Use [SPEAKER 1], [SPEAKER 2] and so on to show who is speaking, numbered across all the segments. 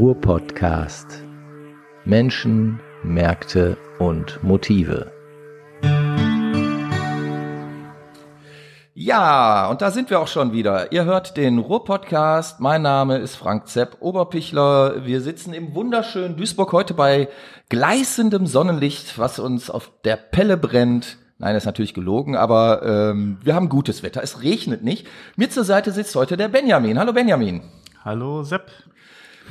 [SPEAKER 1] Ruhr-Podcast. Menschen, Märkte und Motive. Ja, und da sind wir auch schon wieder. Ihr hört den Ruhr-Podcast. Mein Name ist Frank Zepp, Oberpichler. Wir sitzen im wunderschönen Duisburg heute bei gleißendem Sonnenlicht, was uns auf der Pelle brennt. Nein, das ist natürlich gelogen, aber ähm, wir haben gutes Wetter. Es regnet nicht. Mir zur Seite sitzt heute der Benjamin. Hallo Benjamin.
[SPEAKER 2] Hallo Sepp.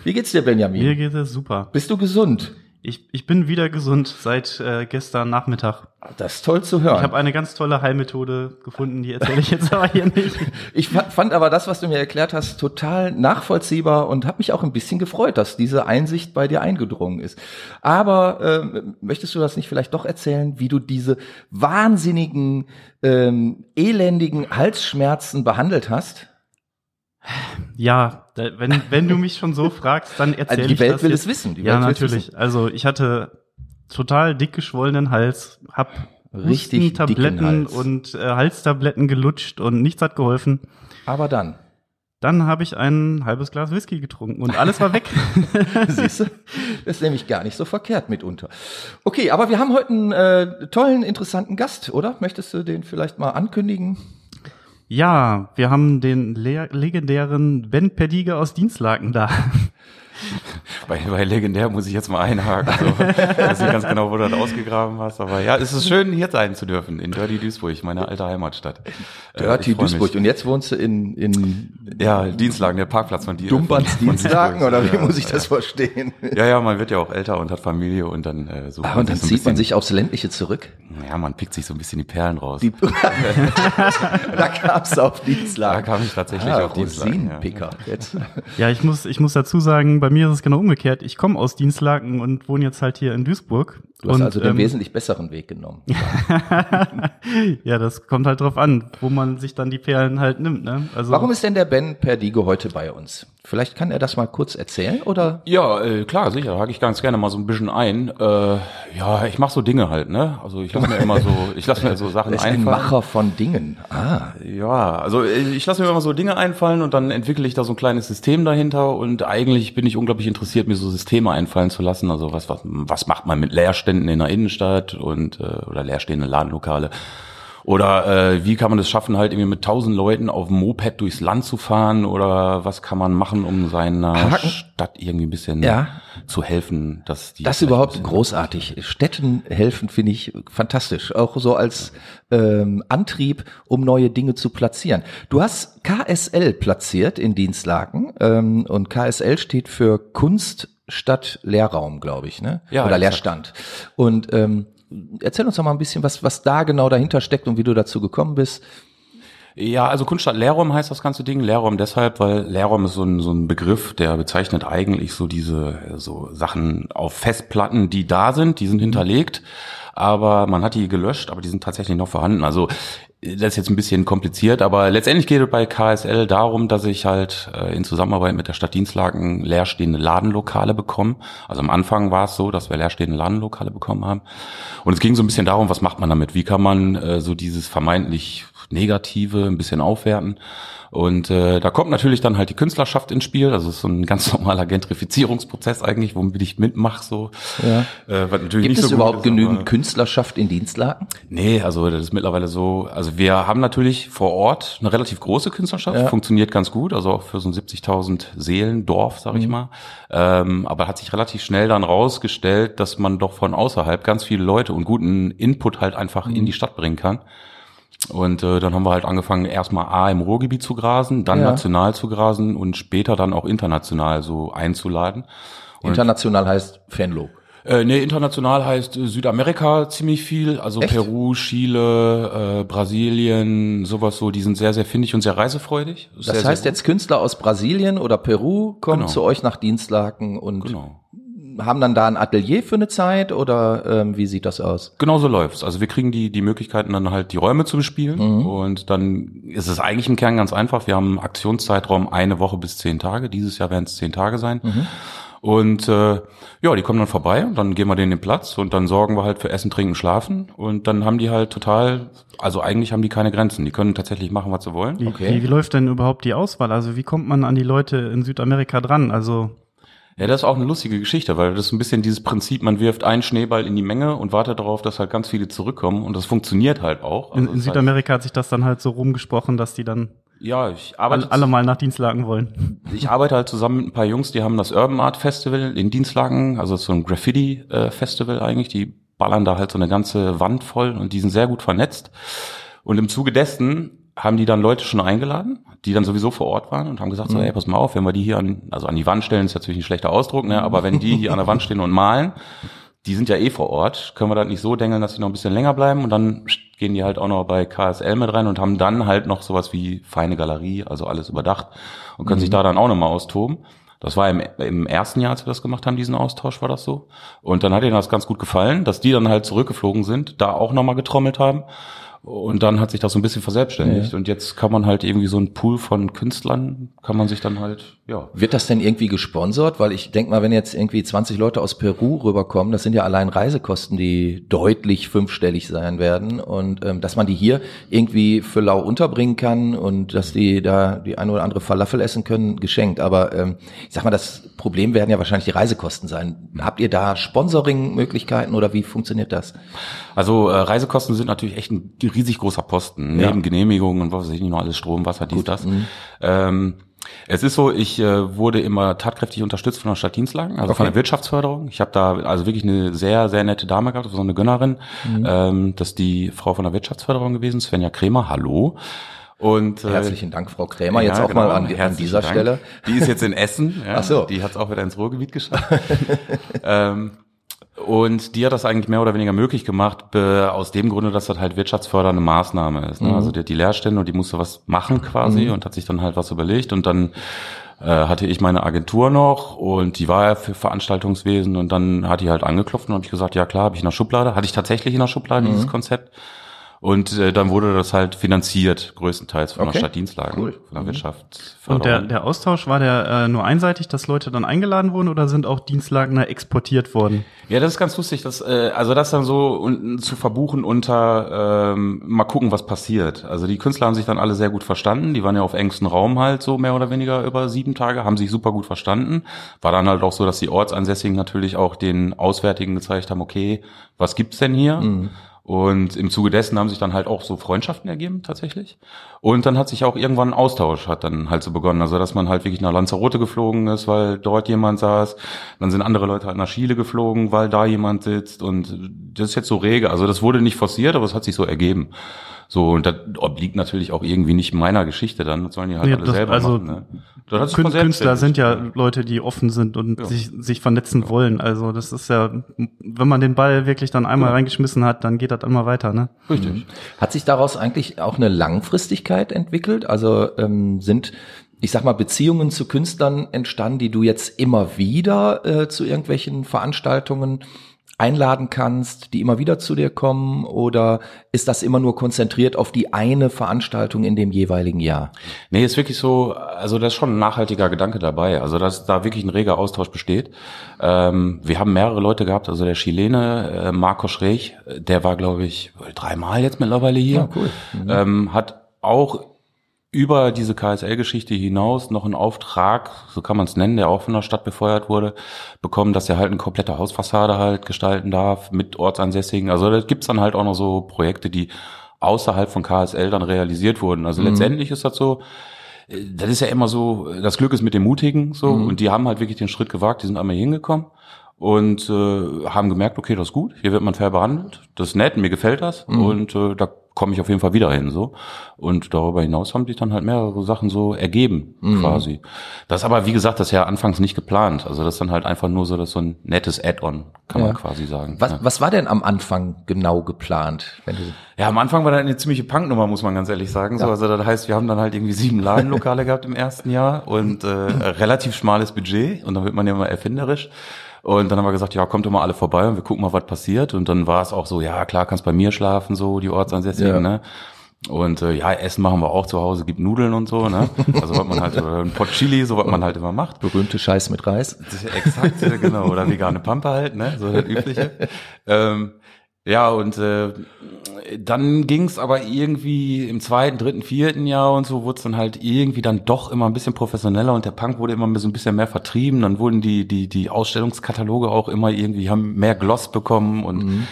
[SPEAKER 1] Wie geht's dir, Benjamin?
[SPEAKER 2] Mir geht es super.
[SPEAKER 1] Bist du gesund?
[SPEAKER 2] Ich, ich bin wieder gesund seit äh, gestern Nachmittag.
[SPEAKER 1] Das ist toll zu hören.
[SPEAKER 2] Ich habe eine ganz tolle Heilmethode gefunden, die erzähle ich jetzt aber hier nicht.
[SPEAKER 1] Ich fand aber das, was du mir erklärt hast, total nachvollziehbar und habe mich auch ein bisschen gefreut, dass diese Einsicht bei dir eingedrungen ist. Aber ähm, möchtest du das nicht vielleicht doch erzählen, wie du diese wahnsinnigen, ähm, elendigen Halsschmerzen behandelt hast?
[SPEAKER 2] Ja, wenn, wenn du mich schon so fragst, dann erzähl
[SPEAKER 1] also
[SPEAKER 2] ich
[SPEAKER 1] die Welt
[SPEAKER 2] das
[SPEAKER 1] will
[SPEAKER 2] jetzt.
[SPEAKER 1] es wissen. Die
[SPEAKER 2] ja,
[SPEAKER 1] Welt will es
[SPEAKER 2] natürlich. Also ich hatte total dick geschwollenen Hals, hab
[SPEAKER 1] Richtig
[SPEAKER 2] Tabletten
[SPEAKER 1] Hals.
[SPEAKER 2] und äh, Halstabletten gelutscht und nichts hat geholfen.
[SPEAKER 1] Aber dann,
[SPEAKER 2] Dann habe ich ein halbes Glas Whisky getrunken und alles war weg.
[SPEAKER 1] siehst du, das ist nämlich gar nicht so verkehrt mitunter. Okay, aber wir haben heute einen äh, tollen, interessanten Gast, oder? Möchtest du den vielleicht mal ankündigen?
[SPEAKER 2] Ja, wir haben den le legendären Ben Perdiger aus Dienstlaken da.
[SPEAKER 3] Bei, bei legendär muss ich jetzt mal einhaken. So. Ich weiß nicht ganz genau, wo du das ausgegraben hast. Aber ja, es ist schön, hier sein zu dürfen, in Dirty Duisburg, meine alte Heimatstadt. Äh,
[SPEAKER 1] Dirty
[SPEAKER 3] freu mich.
[SPEAKER 1] Duisburg. Und jetzt wohnst du in, in
[SPEAKER 3] Ja, Dienstlagen, der Parkplatz von dir. Von
[SPEAKER 1] Dienstlagen,
[SPEAKER 3] Duisburg.
[SPEAKER 1] oder wie
[SPEAKER 3] Ja,
[SPEAKER 1] muss ich das
[SPEAKER 3] ja.
[SPEAKER 1] verstehen?
[SPEAKER 3] Ja, ja, man wird ja auch älter und hat Familie und dann äh, so.
[SPEAKER 1] Ah, und dann
[SPEAKER 3] so
[SPEAKER 1] zieht man sich aufs Ländliche zurück.
[SPEAKER 3] Ja, man pickt sich so ein bisschen die Perlen raus.
[SPEAKER 1] Die, da kam's auf
[SPEAKER 3] da
[SPEAKER 1] Dienstlagen.
[SPEAKER 3] kam ich tatsächlich
[SPEAKER 1] Ah,
[SPEAKER 3] auf Dienstlagen. Ja.
[SPEAKER 1] Rosinenpicker. Jetzt.
[SPEAKER 2] Ja, ich muss, ich muss dazu sagen, bei mir ist es genau umgekehrt. Ich komme aus Dienstlaken und wohne jetzt halt hier in Duisburg.
[SPEAKER 1] Du hast
[SPEAKER 2] und,
[SPEAKER 1] also den
[SPEAKER 2] ähm,
[SPEAKER 1] wesentlich besseren Weg genommen.
[SPEAKER 2] ja, das kommt halt drauf an, wo man sich dann die Perlen halt nimmt. Ne? Also,
[SPEAKER 1] Warum ist denn der Ben Perdigo heute bei uns? Vielleicht kann er das mal kurz erzählen, oder?
[SPEAKER 3] Ja, äh, klar, sicher, da hake ich ganz gerne mal so ein bisschen ein. Äh, ja, ich mache so Dinge halt, ne? Also ich lasse mir immer so, ich lasse mir so Sachen
[SPEAKER 1] Er ist ein
[SPEAKER 3] einfallen.
[SPEAKER 1] Macher von Dingen. Ah,
[SPEAKER 3] Ja, also äh, ich lasse mir immer so Dinge einfallen und dann entwickle ich da so ein kleines System dahinter und eigentlich bin ich unglaublich interessiert, mir so Systeme einfallen zu lassen. Also was, was, was macht man mit Leerständen in der Innenstadt und äh, oder leerstehende Ladenlokale? Oder äh, wie kann man es schaffen, halt irgendwie mit tausend Leuten auf dem Moped durchs Land zu fahren? Oder was kann man machen, um seiner
[SPEAKER 1] Haken.
[SPEAKER 3] Stadt irgendwie ein bisschen
[SPEAKER 1] Ja.
[SPEAKER 3] zu helfen, dass die
[SPEAKER 1] das überhaupt großartig. Städten helfen finde ich fantastisch. Auch so als ähm, Antrieb, um neue Dinge zu platzieren. Du hast KSL platziert in Dienstlaken ähm, und KSL steht für Kunst statt Lehrraum, glaube ich, ne?
[SPEAKER 3] Ja,
[SPEAKER 1] Oder
[SPEAKER 3] exakt.
[SPEAKER 1] Leerstand. Und ähm, erzähl uns doch mal ein bisschen, was, was da genau dahinter steckt und wie du dazu gekommen bist.
[SPEAKER 3] Ja, also Kunststadt Leerraum heißt das ganze Ding. Leerraum deshalb, weil Leerraum ist so ein, so ein Begriff, der bezeichnet eigentlich so diese so Sachen auf Festplatten, die da sind, die sind hinterlegt, aber man hat die gelöscht, aber die sind tatsächlich noch vorhanden. Also das ist jetzt ein bisschen kompliziert, aber letztendlich geht es bei KSL darum, dass ich halt äh, in Zusammenarbeit mit der Stadt Dienstlaken leerstehende Ladenlokale bekomme. Also am Anfang war es so, dass wir leerstehende Ladenlokale bekommen haben. Und es ging so ein bisschen darum, was macht man damit? Wie kann man äh, so dieses vermeintlich Negative ein bisschen aufwerten? Und äh, da kommt natürlich dann halt die Künstlerschaft ins Spiel. Also es ist so ein ganz normaler Gentrifizierungsprozess eigentlich, womit ich mitmache. So.
[SPEAKER 1] Ja.
[SPEAKER 3] Äh, was natürlich
[SPEAKER 1] Gibt
[SPEAKER 3] nicht
[SPEAKER 1] es
[SPEAKER 3] so
[SPEAKER 1] überhaupt
[SPEAKER 3] ist,
[SPEAKER 1] genügend Künstlerschaft in Dienstlaken?
[SPEAKER 3] Nee, also das ist mittlerweile so, also wir haben natürlich vor Ort eine relativ große Künstlerschaft,
[SPEAKER 1] Ja.
[SPEAKER 3] funktioniert ganz gut, also auch für so ein 70.000 Seelen Dorf, sag ich
[SPEAKER 1] Mhm.
[SPEAKER 3] mal. Ähm, aber hat sich relativ schnell dann rausgestellt, dass man doch von außerhalb ganz viele Leute und guten Input halt einfach
[SPEAKER 1] Mhm.
[SPEAKER 3] in die Stadt bringen kann. Und äh, dann haben wir halt angefangen, erstmal A im Ruhrgebiet zu grasen, dann
[SPEAKER 1] Ja.
[SPEAKER 3] national zu grasen und später dann auch international so einzuladen. Und
[SPEAKER 1] International heißt Fanlo.
[SPEAKER 3] äh, nee, international heißt äh, Südamerika ziemlich viel, also
[SPEAKER 1] Echt?
[SPEAKER 3] Peru, Chile, äh, Brasilien, sowas so, die sind sehr, sehr findig und sehr reisefreudig.
[SPEAKER 1] Das
[SPEAKER 3] sehr,
[SPEAKER 1] heißt
[SPEAKER 3] sehr
[SPEAKER 1] jetzt Künstler aus Brasilien oder Peru kommen
[SPEAKER 3] Genau.
[SPEAKER 1] zu euch nach Dienstlaken und
[SPEAKER 3] Genau.
[SPEAKER 1] Haben dann da ein Atelier für eine Zeit oder ähm, wie sieht das aus?
[SPEAKER 3] Genau so läuft's. Also wir kriegen die, die Möglichkeiten dann halt die Räume zu bespielen
[SPEAKER 1] Mhm.
[SPEAKER 3] und dann ist es eigentlich im Kern ganz einfach. Wir haben einen Aktionszeitraum eine Woche bis zehn Tage. Dieses Jahr werden es zehn Tage sein.
[SPEAKER 1] Mhm.
[SPEAKER 3] Und äh, ja, die kommen dann vorbei und dann gehen wir denen den Platz und dann sorgen wir halt für Essen, Trinken, Schlafen und dann haben die halt total, also eigentlich haben die keine Grenzen. Die können tatsächlich machen, was sie wollen.
[SPEAKER 2] Wie,
[SPEAKER 1] Okay.
[SPEAKER 2] wie, wie läuft denn überhaupt die Auswahl? Also wie kommt man an die Leute in Südamerika dran? Also
[SPEAKER 3] Ja, das ist auch eine lustige Geschichte, weil das ist ein bisschen dieses Prinzip, man wirft einen Schneeball in die Menge und wartet darauf, dass halt ganz viele zurückkommen und das funktioniert halt auch.
[SPEAKER 2] In,
[SPEAKER 3] Also
[SPEAKER 2] in
[SPEAKER 3] das
[SPEAKER 2] Südamerika hat sich das dann halt so rumgesprochen, dass die dann
[SPEAKER 3] heißt, ja, ich
[SPEAKER 2] alle,
[SPEAKER 3] arbeite,
[SPEAKER 2] alle mal nach Dienstlaken wollen.
[SPEAKER 3] ich arbeite halt zusammen mit ein paar Jungs, die haben das Urban Art Festival in Dienstlagen, also so ein Graffiti äh, Festival eigentlich, die ballern da halt so eine ganze Wand voll und die sind sehr gut vernetzt. Und im Zuge dessen haben die dann Leute schon eingeladen, die dann sowieso vor Ort waren und haben gesagt, so, ey, pass mal auf, wenn wir die hier an, also an die Wand stellen, ist natürlich ein schlechter Ausdruck, ne, aber wenn die hier an der Wand stehen und malen, die sind ja eh vor Ort, können wir das nicht so dengeln, dass die noch ein bisschen länger bleiben und dann gehen die halt auch noch bei KSL mit rein und haben dann halt noch sowas wie feine Galerie, also alles überdacht und können sich da dann auch nochmal austoben. Das war im, im ersten Jahr, als wir das gemacht haben, diesen Austausch, war das so. Und dann hat ihnen das ganz gut gefallen, dass die dann halt zurückgeflogen sind, da auch nochmal getrommelt haben. Und dann hat sich das so ein bisschen verselbstständigt. Und jetzt kann man halt irgendwie so einen Pool von Künstlern, kann man sich dann halt, ja.
[SPEAKER 1] Wird das denn irgendwie gesponsert? Weil ich denke mal, wenn jetzt irgendwie 20 Leute aus Peru rüberkommen, das sind ja allein Reisekosten, die deutlich fünfstellig sein werden. Und ähm, dass man die hier irgendwie für lau unterbringen kann und dass die da die eine oder andere Falafel essen können, geschenkt. Aber ähm, ich sag mal, das Problem werden ja wahrscheinlich die Reisekosten sein. Habt ihr da Sponsoring-Möglichkeiten oder wie funktioniert das?
[SPEAKER 3] Also äh, Reisekosten sind natürlich echt ein riesig großer Posten,
[SPEAKER 1] Ja.
[SPEAKER 3] neben Genehmigungen und was weiß ich nicht noch alles, Strom, Wasser, dies, das. Ähm, es ist so, ich äh, wurde immer tatkräftig unterstützt von der Stadt Dienstlagen, also von
[SPEAKER 1] Okay.
[SPEAKER 3] der Wirtschaftsförderung. Ich habe da also wirklich eine sehr, sehr nette Dame gehabt, so eine Gönnerin. Ähm, das ist die Frau von der Wirtschaftsförderung gewesen, Svenja Krämer, hallo. Und, äh,
[SPEAKER 1] Herzlichen Dank, Frau Krämer. Jetzt
[SPEAKER 3] ja,
[SPEAKER 1] auch mal
[SPEAKER 3] genau,
[SPEAKER 1] an, an
[SPEAKER 3] herzlichen
[SPEAKER 1] dieser
[SPEAKER 3] Dank.
[SPEAKER 1] Stelle.
[SPEAKER 3] Die ist jetzt in Essen. Ja,
[SPEAKER 1] Ach so.
[SPEAKER 3] Die hat es auch wieder ins Ruhrgebiet geschafft. ähm, und die hat das eigentlich mehr oder weniger möglich gemacht, aus dem Grunde, dass das halt wirtschaftsfördernde Maßnahme ist. Ne? Also die die Lehrstände und die musste was machen quasi und hat sich dann halt was überlegt und dann äh, hatte ich meine Agentur noch und die war ja für Veranstaltungswesen und dann hat die halt angeklopft und habe ich gesagt, ja klar, habe ich in der Schublade, hatte ich tatsächlich in der Schublade dieses Konzept und äh, dann wurde das halt finanziert, größtenteils von
[SPEAKER 1] Okay.
[SPEAKER 3] der Stadt Dienstlagen,
[SPEAKER 1] Cool.
[SPEAKER 3] von der Wirtschaftsförderung.
[SPEAKER 2] Und der, der Austausch, war der äh, nur einseitig, dass Leute dann eingeladen wurden oder sind auch Dienstlagener exportiert worden?
[SPEAKER 3] Ja, das ist ganz lustig, das, äh, also das dann so un, zu verbuchen unter ähm, mal gucken, was passiert. Also die Künstler haben sich dann alle sehr gut verstanden, die waren ja auf engstem Raum halt so mehr oder weniger über sieben Tage, haben sich super gut verstanden. War dann halt auch so, dass die Ortsansässigen natürlich auch den Auswärtigen gezeigt haben, okay, was gibt's denn hier? Und im Zuge dessen haben sich dann halt auch so Freundschaften ergeben, tatsächlich. Und dann hat sich auch irgendwann ein Austausch hat dann halt so begonnen. Also, dass man halt wirklich nach Lanzarote geflogen ist, weil dort jemand saß. Dann sind andere Leute halt nach Chile geflogen, weil da jemand sitzt. Und das ist jetzt so rege. Also, das wurde nicht forciert, aber es hat sich so ergeben. So, und das obliegt natürlich auch irgendwie nicht meiner Geschichte dann. Das sollen die halt
[SPEAKER 2] Nee,
[SPEAKER 3] alle
[SPEAKER 2] das-
[SPEAKER 3] selber
[SPEAKER 2] also
[SPEAKER 3] machen. Ne? Das
[SPEAKER 2] Kün. Künstler sind ja Leute, die offen sind und
[SPEAKER 3] Ja.
[SPEAKER 2] sich, sich vernetzen wollen. Also das ist ja, wenn man den Ball wirklich dann einmal reingeschmissen hat, dann geht das immer weiter, ne?
[SPEAKER 3] Richtig.
[SPEAKER 1] Hat sich daraus eigentlich auch eine Langfristigkeit entwickelt? Also ähm, sind, ich sag mal, Beziehungen zu Künstlern entstanden, die du jetzt immer wieder äh, zu irgendwelchen Veranstaltungen einladen kannst, die immer wieder zu dir kommen? Oder ist das immer nur konzentriert auf die eine Veranstaltung in dem jeweiligen Jahr?
[SPEAKER 3] Nee, ist wirklich so, also da ist schon ein nachhaltiger Gedanke dabei. Also dass da wirklich ein reger Austausch besteht. Ähm, wir haben mehrere Leute gehabt, also der Chilene, äh, Marco Schrech, der war, glaube ich, dreimal jetzt mittlerweile hier.
[SPEAKER 1] Ja, cool.
[SPEAKER 3] Ähm, hat auch über diese KSL-Geschichte hinaus noch einen Auftrag, so kann man es nennen, der auch von der Stadt befeuert wurde, bekommen, dass er halt eine komplette Hausfassade halt gestalten darf mit Ortsansässigen. Also da gibt's dann halt auch noch so Projekte, die außerhalb von KSL dann realisiert wurden. Also letztendlich ist das so, äh, das ist ja immer so, das Glück ist mit dem Mutigen so und die haben halt wirklich den Schritt gewagt, die sind einmal hingekommen und äh, haben gemerkt, okay, das ist gut, hier wird man fair behandelt, das ist nett, mir gefällt das und äh, da komme ich auf jeden Fall wieder hin so und darüber hinaus haben sich dann halt mehrere Sachen so ergeben quasi. Das ist aber wie gesagt, das ist ja anfangs nicht geplant, also das ist dann halt einfach nur so, das ist so ein nettes Add-on, kann
[SPEAKER 1] Ja.
[SPEAKER 3] man quasi sagen.
[SPEAKER 1] Was,
[SPEAKER 3] ja.
[SPEAKER 1] was war denn am Anfang genau geplant?
[SPEAKER 3] Ja, am Anfang war das eine ziemliche Punknummer, muss man ganz ehrlich sagen. So,
[SPEAKER 1] Ja.
[SPEAKER 3] also das heißt, wir haben dann halt irgendwie sieben Ladenlokale gehabt im ersten Jahr und äh, relativ schmales Budget und dann wird man ja mal erfinderisch. Und dann haben wir gesagt, ja, kommt doch mal alle vorbei und wir gucken mal, was passiert. Und dann war es auch so, ja, klar, kannst bei mir schlafen, so die Ortsansässigen,
[SPEAKER 1] Ja.
[SPEAKER 3] ne? Und äh, ja, Essen machen wir auch zu Hause, gibt Nudeln und so, ne? Also was man halt, oder ein Pot Chili, so was man halt immer macht.
[SPEAKER 1] berühmte Scheiß mit Reis?
[SPEAKER 3] Exakt, äh, genau. Oder vegane Pampe halt, ne? So das Übliche. ähm, Ja, und äh, dann ging's aber irgendwie im zweiten, dritten, vierten Jahr und so wurde es dann halt irgendwie dann doch immer ein bisschen professioneller und der Punk wurde immer so ein bisschen mehr vertrieben. Dann wurden die, die, die Ausstellungskataloge auch immer irgendwie, haben mehr Gloss bekommen und mhm.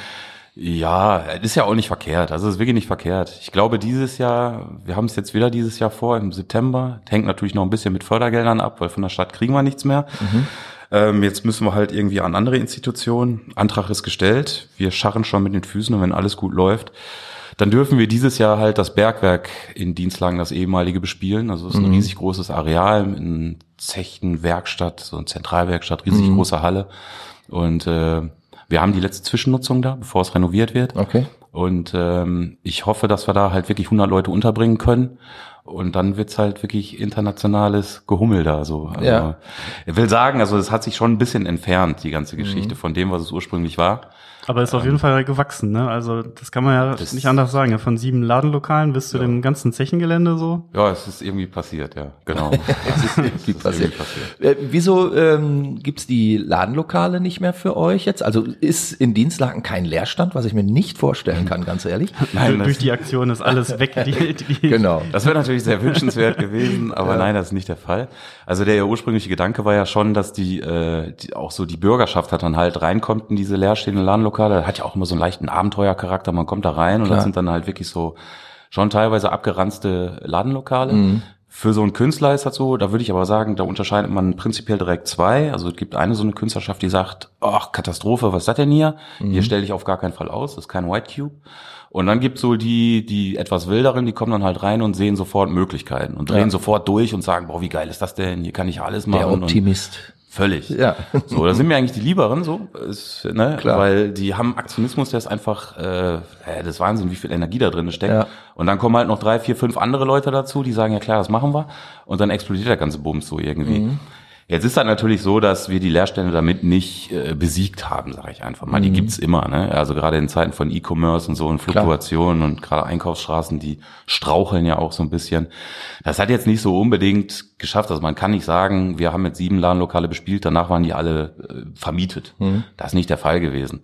[SPEAKER 3] ja, ist ja auch nicht verkehrt. Also ist wirklich nicht verkehrt. Ich glaube, dieses Jahr, wir haben es jetzt wieder dieses Jahr vor, im September, hängt natürlich noch ein bisschen mit Fördergeldern ab, weil von der Stadt kriegen wir nichts mehr. Mhm. Ähm, jetzt müssen wir halt irgendwie an andere Institutionen. Antrag ist gestellt. Wir scharren schon mit den Füßen und wenn alles gut läuft, dann dürfen wir dieses Jahr halt das Bergwerk in Dienstlagen, das ehemalige, bespielen. Also es ist ein mhm. riesig großes Areal, in Zechen, Werkstatt, so eine Zentralwerkstatt, riesig mhm. große Halle. Und äh, wir haben die letzte Zwischennutzung da, bevor es renoviert wird.
[SPEAKER 1] Okay.
[SPEAKER 3] Und ähm, ich hoffe, dass wir da halt wirklich 100 Leute unterbringen können. Und dann wird's halt wirklich internationales Gehummel da so. Also,
[SPEAKER 1] ja.
[SPEAKER 3] Ich will sagen, also es hat sich schon ein bisschen entfernt, die ganze Geschichte mhm. von dem, was es ursprünglich war.
[SPEAKER 2] Aber ist auf jeden Fall gewachsen, ne? Also das kann man ja das nicht anders sagen. Von sieben Ladenlokalen bis zu ja. dem ganzen Zechengelände so.
[SPEAKER 3] Ja, es ist irgendwie passiert, ja, genau.
[SPEAKER 1] es ist irgendwie passiert. Irgendwie passiert. Äh, wieso ähm, gibt's die Ladenlokale nicht mehr für euch jetzt? Also ist in Dienstlaken kein Leerstand, was ich mir nicht vorstellen kann, ganz ehrlich.
[SPEAKER 2] Nein, durch die Aktion ist alles weg. Die,
[SPEAKER 3] die genau. Das wäre natürlich sehr wünschenswert gewesen, aber ja. nein, das ist nicht der Fall. Also der ursprüngliche Gedanke war ja schon, dass die, äh, die auch so die Bürgerschaft hat dann halt reinkommt in diese leerstehenden Ladenlokale. Das hat ja auch immer so einen leichten Abenteuercharakter. Man kommt da rein und das sind dann halt wirklich so schon teilweise abgeranzte Ladenlokale. Mhm. Für so einen Künstler ist das so, da würde ich aber sagen, da unterscheidet man prinzipiell direkt zwei. Also es gibt eine so eine Künstlerschaft, die sagt, ach, Katastrophe, was ist das denn hier? Mhm. Hier stelle ich auf gar keinen Fall aus, das ist kein White Cube. Und dann gibt's so die, die etwas wilderen, die kommen dann halt rein und sehen sofort Möglichkeiten und drehen ja. sofort durch und sagen, boah, wie geil ist das denn? Hier kann ich alles machen. Der
[SPEAKER 1] Optimist.
[SPEAKER 3] Völlig. Ja. So, da sind mir eigentlich die Lieberen so, ist, ne? Klar. weil die haben Aktionismus, der ist einfach, äh, das ist Wahnsinn, wie viel Energie da drin steckt. Ja. Und dann kommen halt noch drei, vier, fünf andere Leute dazu, die sagen, ja klar, das machen wir. Und dann explodiert der ganze Bums so irgendwie. Mhm. Jetzt ist das natürlich so, dass wir die Leerstände damit nicht äh, besiegt haben, sage ich einfach mal. Mhm. Die gibt's immer, ne? Also gerade in Zeiten von E-Commerce und so und Fluktuationen und gerade Einkaufsstraßen, die straucheln ja auch so ein bisschen. Das hat jetzt nicht so unbedingt geschafft. Also man kann nicht sagen, wir haben jetzt sieben Ladenlokale bespielt, danach waren die alle äh, vermietet. Mhm. Das ist nicht der Fall gewesen.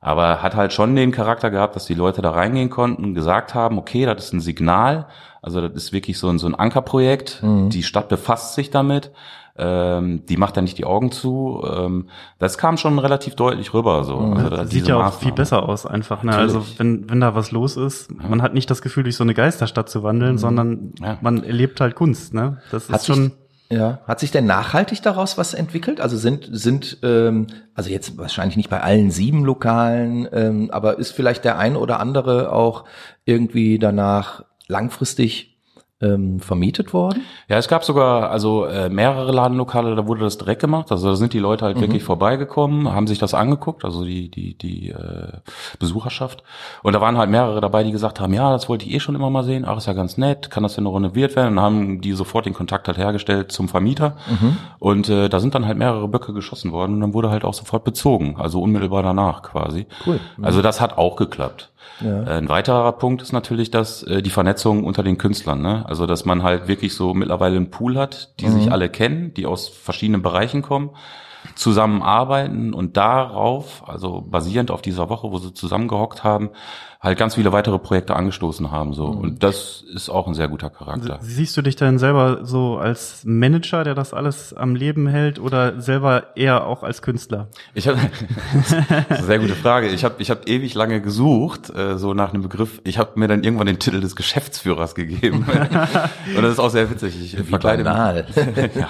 [SPEAKER 3] Aber hat halt schon den Charakter gehabt, dass die Leute da reingehen konnten, gesagt haben, okay, das ist ein Signal. Also das ist wirklich so ein, so ein Ankerprojekt. Mhm. Die Stadt befasst sich damit ähm, die macht da nicht die Augen zu. Ähm, das kam schon relativ deutlich rüber. So.
[SPEAKER 2] Mhm. Also, das sieht ja auch Maßnahmen. viel besser aus einfach. Ne? Also wenn, wenn da was los ist, ja. man hat nicht das Gefühl, durch so eine Geisterstadt zu wandeln, mhm. sondern ja. man erlebt halt Kunst. Ne?
[SPEAKER 1] Das ist hat schon... Sich, ja, hat sich denn nachhaltig daraus was entwickelt? Also sind sind ähm, also jetzt wahrscheinlich nicht bei allen sieben Lokalen, ähm, aber ist vielleicht der ein oder andere auch irgendwie danach langfristig ähm, vermietet worden?
[SPEAKER 3] Ja, es gab sogar also äh, mehrere Ladenlokale, da wurde das direkt gemacht. Also da sind die Leute halt mhm. wirklich vorbeigekommen, haben sich das angeguckt, also die die die äh, Besucherschaft. Und da waren halt mehrere dabei, die gesagt haben, ja, das wollte ich eh schon immer mal sehen. Ach, ist ja ganz nett, kann das denn noch renoviert werden? Und dann haben die sofort den Kontakt halt hergestellt zum Vermieter. Mhm. Und äh, da sind dann halt mehrere Böcke geschossen worden und dann wurde halt auch sofort bezogen, also unmittelbar danach quasi. Cool. Mhm. Also das hat auch geklappt. Ja. Ein weiterer Punkt ist natürlich, dass äh, die Vernetzung unter den Künstlern, ne? Also dass man halt wirklich so mittlerweile einen Pool hat, die mhm. sich alle kennen, die aus verschiedenen Bereichen kommen, zusammenarbeiten und darauf, also basierend auf dieser Woche, wo sie zusammengehockt haben, halt ganz viele weitere Projekte angestoßen haben so mhm. und das ist auch ein sehr guter Charakter.
[SPEAKER 2] Siehst du dich dann selber so als Manager, der das alles am Leben hält oder selber eher auch als Künstler?
[SPEAKER 3] Ich habe sehr gute Frage. Ich habe ich habe ewig lange gesucht äh, so nach einem Begriff. Ich habe mir dann irgendwann den Titel des Geschäftsführers gegeben und das ist auch sehr witzig. Ich verkleide mich, ja,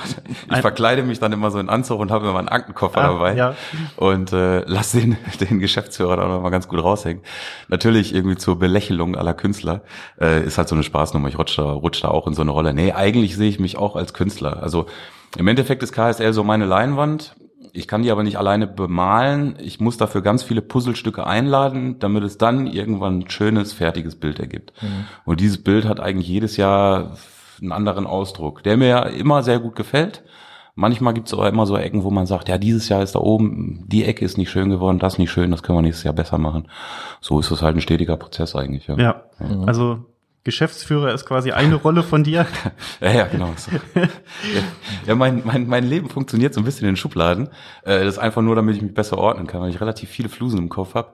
[SPEAKER 3] ich verkleide mich dann immer so in Anzug und habe immer einen Aktenkoffer ah, dabei ja. und äh, lass den den Geschäftsführer dann noch mal ganz gut raushängen. Natürlich irgendwie zur Belächelung aller Künstler. Äh, ist halt so eine Spaßnummer. Ich rutsche da, rutsch da auch in so eine Rolle. Nee, eigentlich sehe ich mich auch als Künstler. Also im Endeffekt ist KSL so meine Leinwand. Ich kann die aber nicht alleine bemalen. Ich muss dafür ganz viele Puzzlestücke einladen, damit es dann irgendwann ein schönes, fertiges Bild ergibt. Mhm. Und dieses Bild hat eigentlich jedes Jahr einen anderen Ausdruck, der mir immer sehr gut gefällt. Manchmal gibt es aber immer so Ecken, wo man sagt, ja, dieses Jahr ist da oben, die Ecke ist nicht schön geworden, das nicht schön, das können wir nächstes Jahr besser machen. So ist es halt ein stetiger Prozess eigentlich.
[SPEAKER 2] Ja, ja. ja. also Geschäftsführer ist quasi eine Rolle von dir.
[SPEAKER 3] ja, ja, genau. So. Ja, mein, mein, mein Leben funktioniert so ein bisschen in den Schubladen. Äh, das ist einfach nur, damit ich mich besser ordnen kann, weil ich relativ viele Flusen im Kopf habe.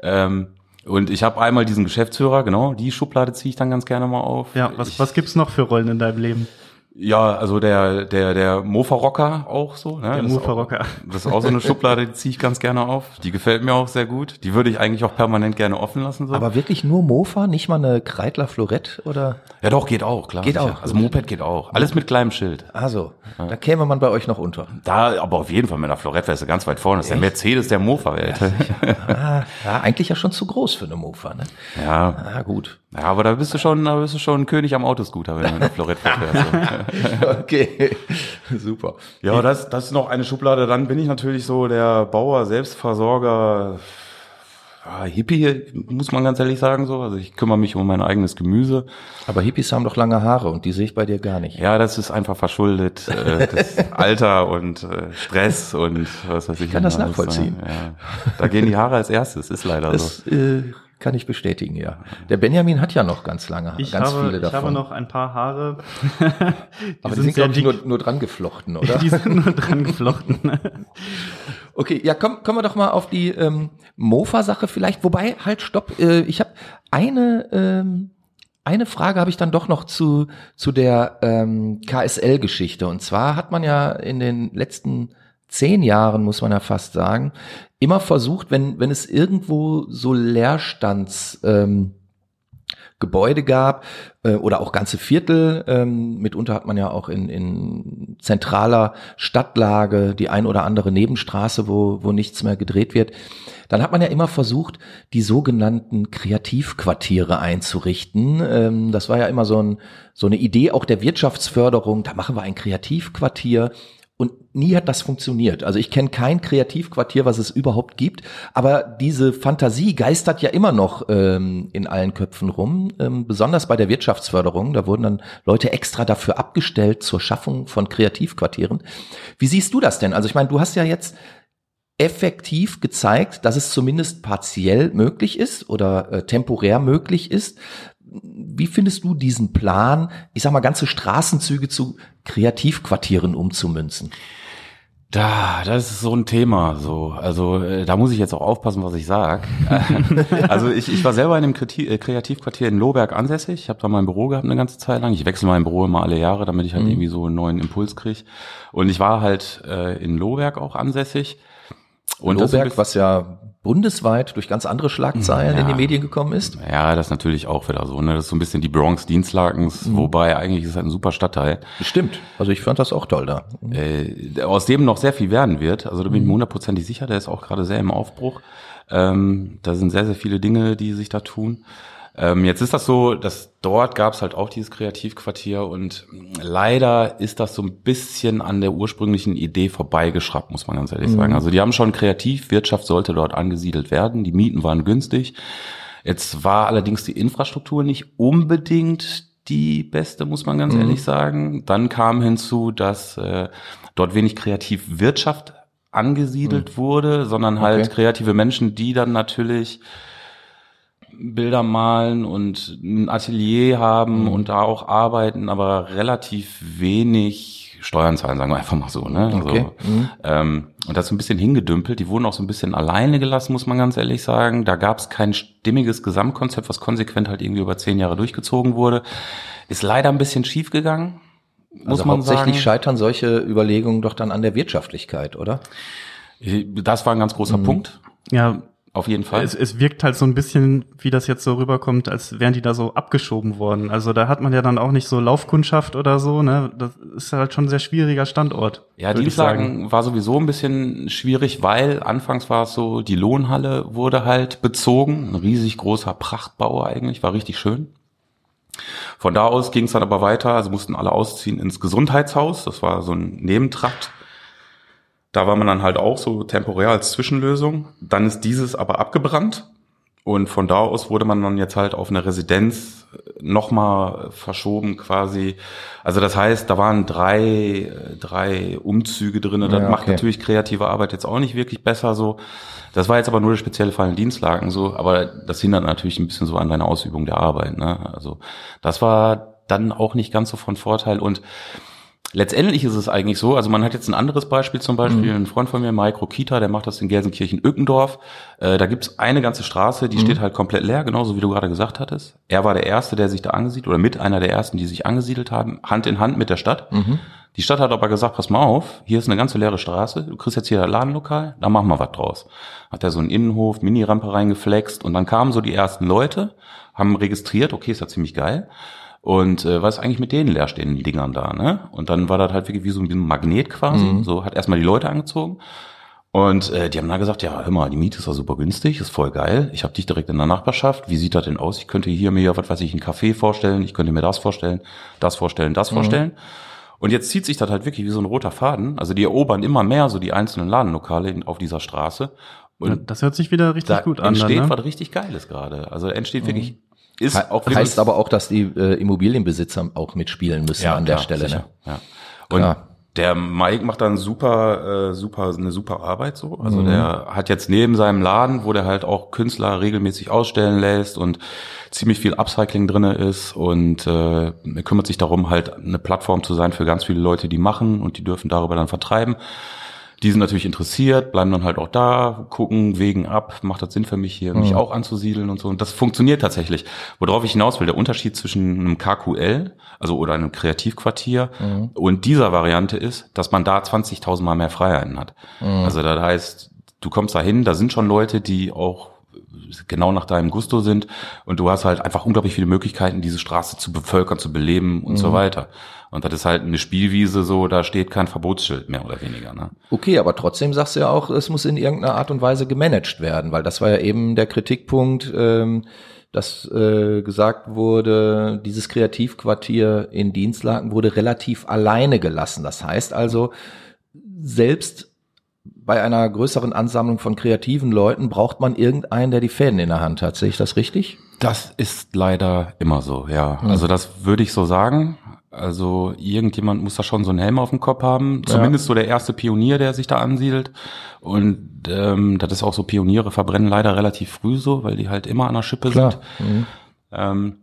[SPEAKER 3] Ähm, und ich habe einmal diesen Geschäftsführer, genau, die Schublade ziehe ich dann ganz gerne mal auf.
[SPEAKER 2] Ja, was,
[SPEAKER 3] ich,
[SPEAKER 2] was gibt's noch für Rollen in deinem Leben?
[SPEAKER 3] Ja, also der, der, der Mofa-Rocker auch so. Ne?
[SPEAKER 2] Der Mofa-Rocker.
[SPEAKER 3] Das ist auch so eine Schublade, die ziehe ich ganz gerne auf. Die gefällt mir auch sehr gut. Die würde ich eigentlich auch permanent gerne offen lassen. So.
[SPEAKER 1] Aber wirklich nur Mofa, nicht mal eine Kreidler Florett oder?
[SPEAKER 3] Ja doch, geht auch, klar.
[SPEAKER 1] Geht sicher. auch.
[SPEAKER 3] Also Moped geht auch. Alles mit kleinem Schild.
[SPEAKER 1] Also, ja. da käme man bei euch noch unter.
[SPEAKER 3] Da, aber auf jeden Fall mit einer Florett-Weste ganz weit vorne. Das ist der Mercedes der Mofa-Welt.
[SPEAKER 1] Ja, ah, ja, eigentlich ja schon zu groß für eine Mofa, ne?
[SPEAKER 3] Ja.
[SPEAKER 1] Ah, gut.
[SPEAKER 3] Ja, aber da bist du schon, da bist du schon König am Autoscooter, wenn du mit einer Florett fährst.
[SPEAKER 1] okay, super.
[SPEAKER 3] Ja, das, das ist noch eine Schublade. Dann bin ich natürlich so der Bauer, Selbstversorger, Hippie, muss man ganz ehrlich sagen so. Also ich kümmere mich um mein eigenes Gemüse.
[SPEAKER 1] Aber Hippies haben doch lange Haare und die sehe ich bei dir gar nicht.
[SPEAKER 3] Ja, das ist einfach verschuldet. äh, das Alter und äh, Stress und was weiß ich.
[SPEAKER 1] Ich kann das nachvollziehen.
[SPEAKER 3] Ja. Da gehen die Haare als erstes, ist leider
[SPEAKER 1] das,
[SPEAKER 3] so.
[SPEAKER 1] Äh, kann ich bestätigen, ja. Der Benjamin hat ja noch ganz lange,
[SPEAKER 2] ich
[SPEAKER 1] ganz
[SPEAKER 2] habe,
[SPEAKER 1] viele davon.
[SPEAKER 2] Ich habe noch ein paar Haare.
[SPEAKER 1] die Aber die sind, glaube ich, nur, nur dran geflochten, oder?
[SPEAKER 2] die sind nur dran geflochten.
[SPEAKER 1] okay, ja, komm, kommen wir doch mal auf die ähm, Mofa-Sache vielleicht. Wobei, halt, stopp, äh, ich habe eine... Ähm, eine Frage habe ich dann doch noch zu, zu der ähm, KSL-Geschichte. Und zwar hat man ja in den letzten zehn Jahren, muss man ja fast sagen, immer versucht, wenn, wenn es irgendwo so Leerstands, ähm, Gebäude gab äh, oder auch ganze Viertel. Ähm, mitunter hat man ja auch in, in zentraler Stadtlage die ein oder andere Nebenstraße, wo, wo nichts mehr gedreht wird. Dann hat man ja immer versucht, die sogenannten Kreativquartiere einzurichten. Ähm, das war ja immer so, ein, so eine Idee auch der Wirtschaftsförderung. Da machen wir ein Kreativquartier und nie hat das funktioniert. Also ich kenne kein Kreativquartier, was es überhaupt gibt, aber diese Fantasie geistert ja immer noch ähm, in allen Köpfen rum, ähm, besonders bei der Wirtschaftsförderung. Da wurden dann Leute extra dafür abgestellt zur Schaffung von Kreativquartieren. Wie siehst du das denn? Also ich meine, du hast ja jetzt effektiv gezeigt, dass es zumindest partiell möglich ist oder äh, temporär möglich ist. Wie findest du diesen Plan, ich sag mal, ganze Straßenzüge zu Kreativquartieren umzumünzen?
[SPEAKER 3] Da, das ist so ein Thema. So, also äh, da muss ich jetzt auch aufpassen, was ich sage. also ich, ich war selber in einem äh, Kreativquartier in Lohberg ansässig. Ich habe da mein Büro gehabt eine ganze Zeit lang. Ich wechsle mein Büro immer alle Jahre, damit ich halt mhm. irgendwie so einen neuen Impuls kriege. Und ich war halt äh, in Lohberg auch ansässig.
[SPEAKER 1] Und Lohberg, was ja bundesweit durch ganz andere Schlagzeilen ja. in die Medien gekommen ist.
[SPEAKER 3] Ja, das ist natürlich auch wieder so. Ne? Das ist so ein bisschen die Bronx Dienstlakens, mhm. wobei eigentlich ist es halt ein super Stadtteil.
[SPEAKER 1] Stimmt. Also ich fand das auch toll da.
[SPEAKER 3] Äh, aus dem noch sehr viel werden wird. Also da bin ich mir mhm. hundertprozentig sicher. Der ist auch gerade sehr im Aufbruch. Ähm, da sind sehr, sehr viele Dinge, die sich da tun. Ähm, jetzt ist das so, dass dort gab es halt auch dieses Kreativquartier und leider ist das so ein bisschen an der ursprünglichen Idee vorbeigeschraubt, muss man ganz ehrlich mhm. sagen. Also die haben schon Kreativwirtschaft sollte dort angesiedelt werden, die Mieten waren günstig. Jetzt war allerdings die Infrastruktur nicht unbedingt die beste, muss man ganz mhm. ehrlich sagen. Dann kam hinzu, dass äh, dort wenig Kreativwirtschaft angesiedelt mhm. wurde, sondern halt okay. kreative Menschen, die dann natürlich Bilder malen und ein Atelier haben mhm. und da auch arbeiten, aber relativ wenig Steuern zahlen, sagen wir einfach mal so. Ne? Okay. Also, mhm. ähm, und das ist ein bisschen hingedümpelt. Die wurden auch so ein bisschen alleine gelassen, muss man ganz ehrlich sagen. Da gab es kein stimmiges Gesamtkonzept, was konsequent halt irgendwie über zehn Jahre durchgezogen wurde. Ist leider ein bisschen schief gegangen.
[SPEAKER 1] Muss also man hauptsächlich sagen. scheitern solche Überlegungen doch dann an der Wirtschaftlichkeit, oder?
[SPEAKER 3] Das war ein ganz großer mhm. Punkt.
[SPEAKER 2] Ja, auf jeden Fall. Es, es wirkt halt so ein bisschen, wie das jetzt so rüberkommt, als wären die da so abgeschoben worden. Also da hat man ja dann auch nicht so Laufkundschaft oder so, ne? Das ist halt schon ein sehr schwieriger Standort.
[SPEAKER 3] Ja, Dienstlagen war sowieso ein bisschen schwierig, weil anfangs war es so, die Lohnhalle wurde halt bezogen. Ein riesig großer Prachtbau eigentlich, war richtig schön. Von da aus ging es dann aber weiter, also mussten alle ausziehen ins Gesundheitshaus. Das war so ein Nebentrakt da war man dann halt auch so temporär als Zwischenlösung. Dann ist dieses aber abgebrannt. Und von da aus wurde man dann jetzt halt auf eine Residenz nochmal verschoben quasi. Also das heißt, da waren drei, drei Umzüge drin. Das ja, okay. macht natürlich kreative Arbeit jetzt auch nicht wirklich besser so. Das war jetzt aber nur der spezielle Fall in Dienstlagen so. Aber das hindert natürlich ein bisschen so an deiner Ausübung der Arbeit. Ne? Also das war dann auch nicht ganz so von Vorteil. Und letztendlich ist es eigentlich so, also man hat jetzt ein anderes Beispiel zum Beispiel, mhm. ein Freund von mir, Mike Rokita, der macht das in Gelsenkirchen-Ückendorf. Äh, da gibt's eine ganze Straße, die mhm. steht halt komplett leer, genauso wie du gerade gesagt hattest. Er war der Erste, der sich da angesiedelt, oder mit einer der Ersten, die sich angesiedelt haben, Hand in Hand mit der Stadt. Mhm. Die Stadt hat aber gesagt, pass mal auf, hier ist eine ganze leere Straße, du kriegst jetzt hier ein Ladenlokal, da machen wir was draus. Hat er so einen Innenhof, Mini-Rampe reingeflext und dann kamen so die ersten Leute, haben registriert, okay, ist ja ziemlich geil und äh, was ist eigentlich mit den leerstehenden Dingern da, ne? Und dann war das halt wirklich wie so ein Magnet quasi. Mhm. So hat erstmal die Leute angezogen. Und äh, die haben dann gesagt, ja, hör mal, die Miete ist ja super günstig, ist voll geil. Ich habe dich direkt in der Nachbarschaft. Wie sieht das denn aus? Ich könnte hier mir, was weiß ich, ein Café vorstellen, ich könnte mir das vorstellen, das vorstellen, das mhm. vorstellen. Und jetzt zieht sich das halt wirklich wie so ein roter Faden. Also die erobern immer mehr so die einzelnen Ladenlokale auf dieser Straße.
[SPEAKER 2] Und das hört sich wieder richtig gut an.
[SPEAKER 3] Entsteht dann, ne? was richtig Geiles gerade. Also entsteht mhm. wirklich
[SPEAKER 1] ist He auch heißt aber auch, dass die äh, Immobilienbesitzer auch mitspielen müssen ja, an der Stelle. Sicher,
[SPEAKER 3] ne? ja. Und klar. der Mike macht dann super, äh, super, eine super Arbeit so. Also mhm. der hat jetzt neben seinem Laden, wo der halt auch Künstler regelmäßig ausstellen lässt und ziemlich viel Upcycling drinne ist und äh, er kümmert sich darum, halt eine Plattform zu sein für ganz viele Leute, die machen und die dürfen darüber dann vertreiben. Die sind natürlich interessiert, bleiben dann halt auch da, gucken, wägen ab, macht das Sinn für mich hier, mich mhm. auch anzusiedeln und so. Und das funktioniert tatsächlich. Worauf ich hinaus will, der Unterschied zwischen einem KQL, also oder einem Kreativquartier mhm. und dieser Variante ist, dass man da 20.000 Mal mehr Freiheiten hat. Mhm. Also das heißt, du kommst da hin, da sind schon Leute, die auch genau nach deinem Gusto sind und du hast halt einfach unglaublich viele Möglichkeiten, diese Straße zu bevölkern, zu beleben und mhm. so weiter. Und das ist halt eine Spielwiese so, da steht kein Verbotsschild mehr oder weniger. Ne?
[SPEAKER 1] Okay, aber trotzdem sagst du ja auch, es muss in irgendeiner Art und Weise gemanagt werden, weil das war ja eben der Kritikpunkt, ähm, dass äh, gesagt wurde, dieses Kreativquartier in Dienstlaken wurde relativ alleine gelassen. Das heißt also, selbst bei einer größeren Ansammlung von kreativen Leuten braucht man irgendeinen, der die Fäden in der Hand hat. Sehe ich das richtig?
[SPEAKER 3] Das ist leider immer so, ja. Hm. Also das würde ich so sagen. Also irgendjemand muss da schon so einen Helm auf dem Kopf haben. Zumindest ja. so der erste Pionier, der sich da ansiedelt. Und ähm, das ist auch so, Pioniere verbrennen leider relativ früh so, weil die halt immer an der Schippe Klar. sind. Mhm. Ähm,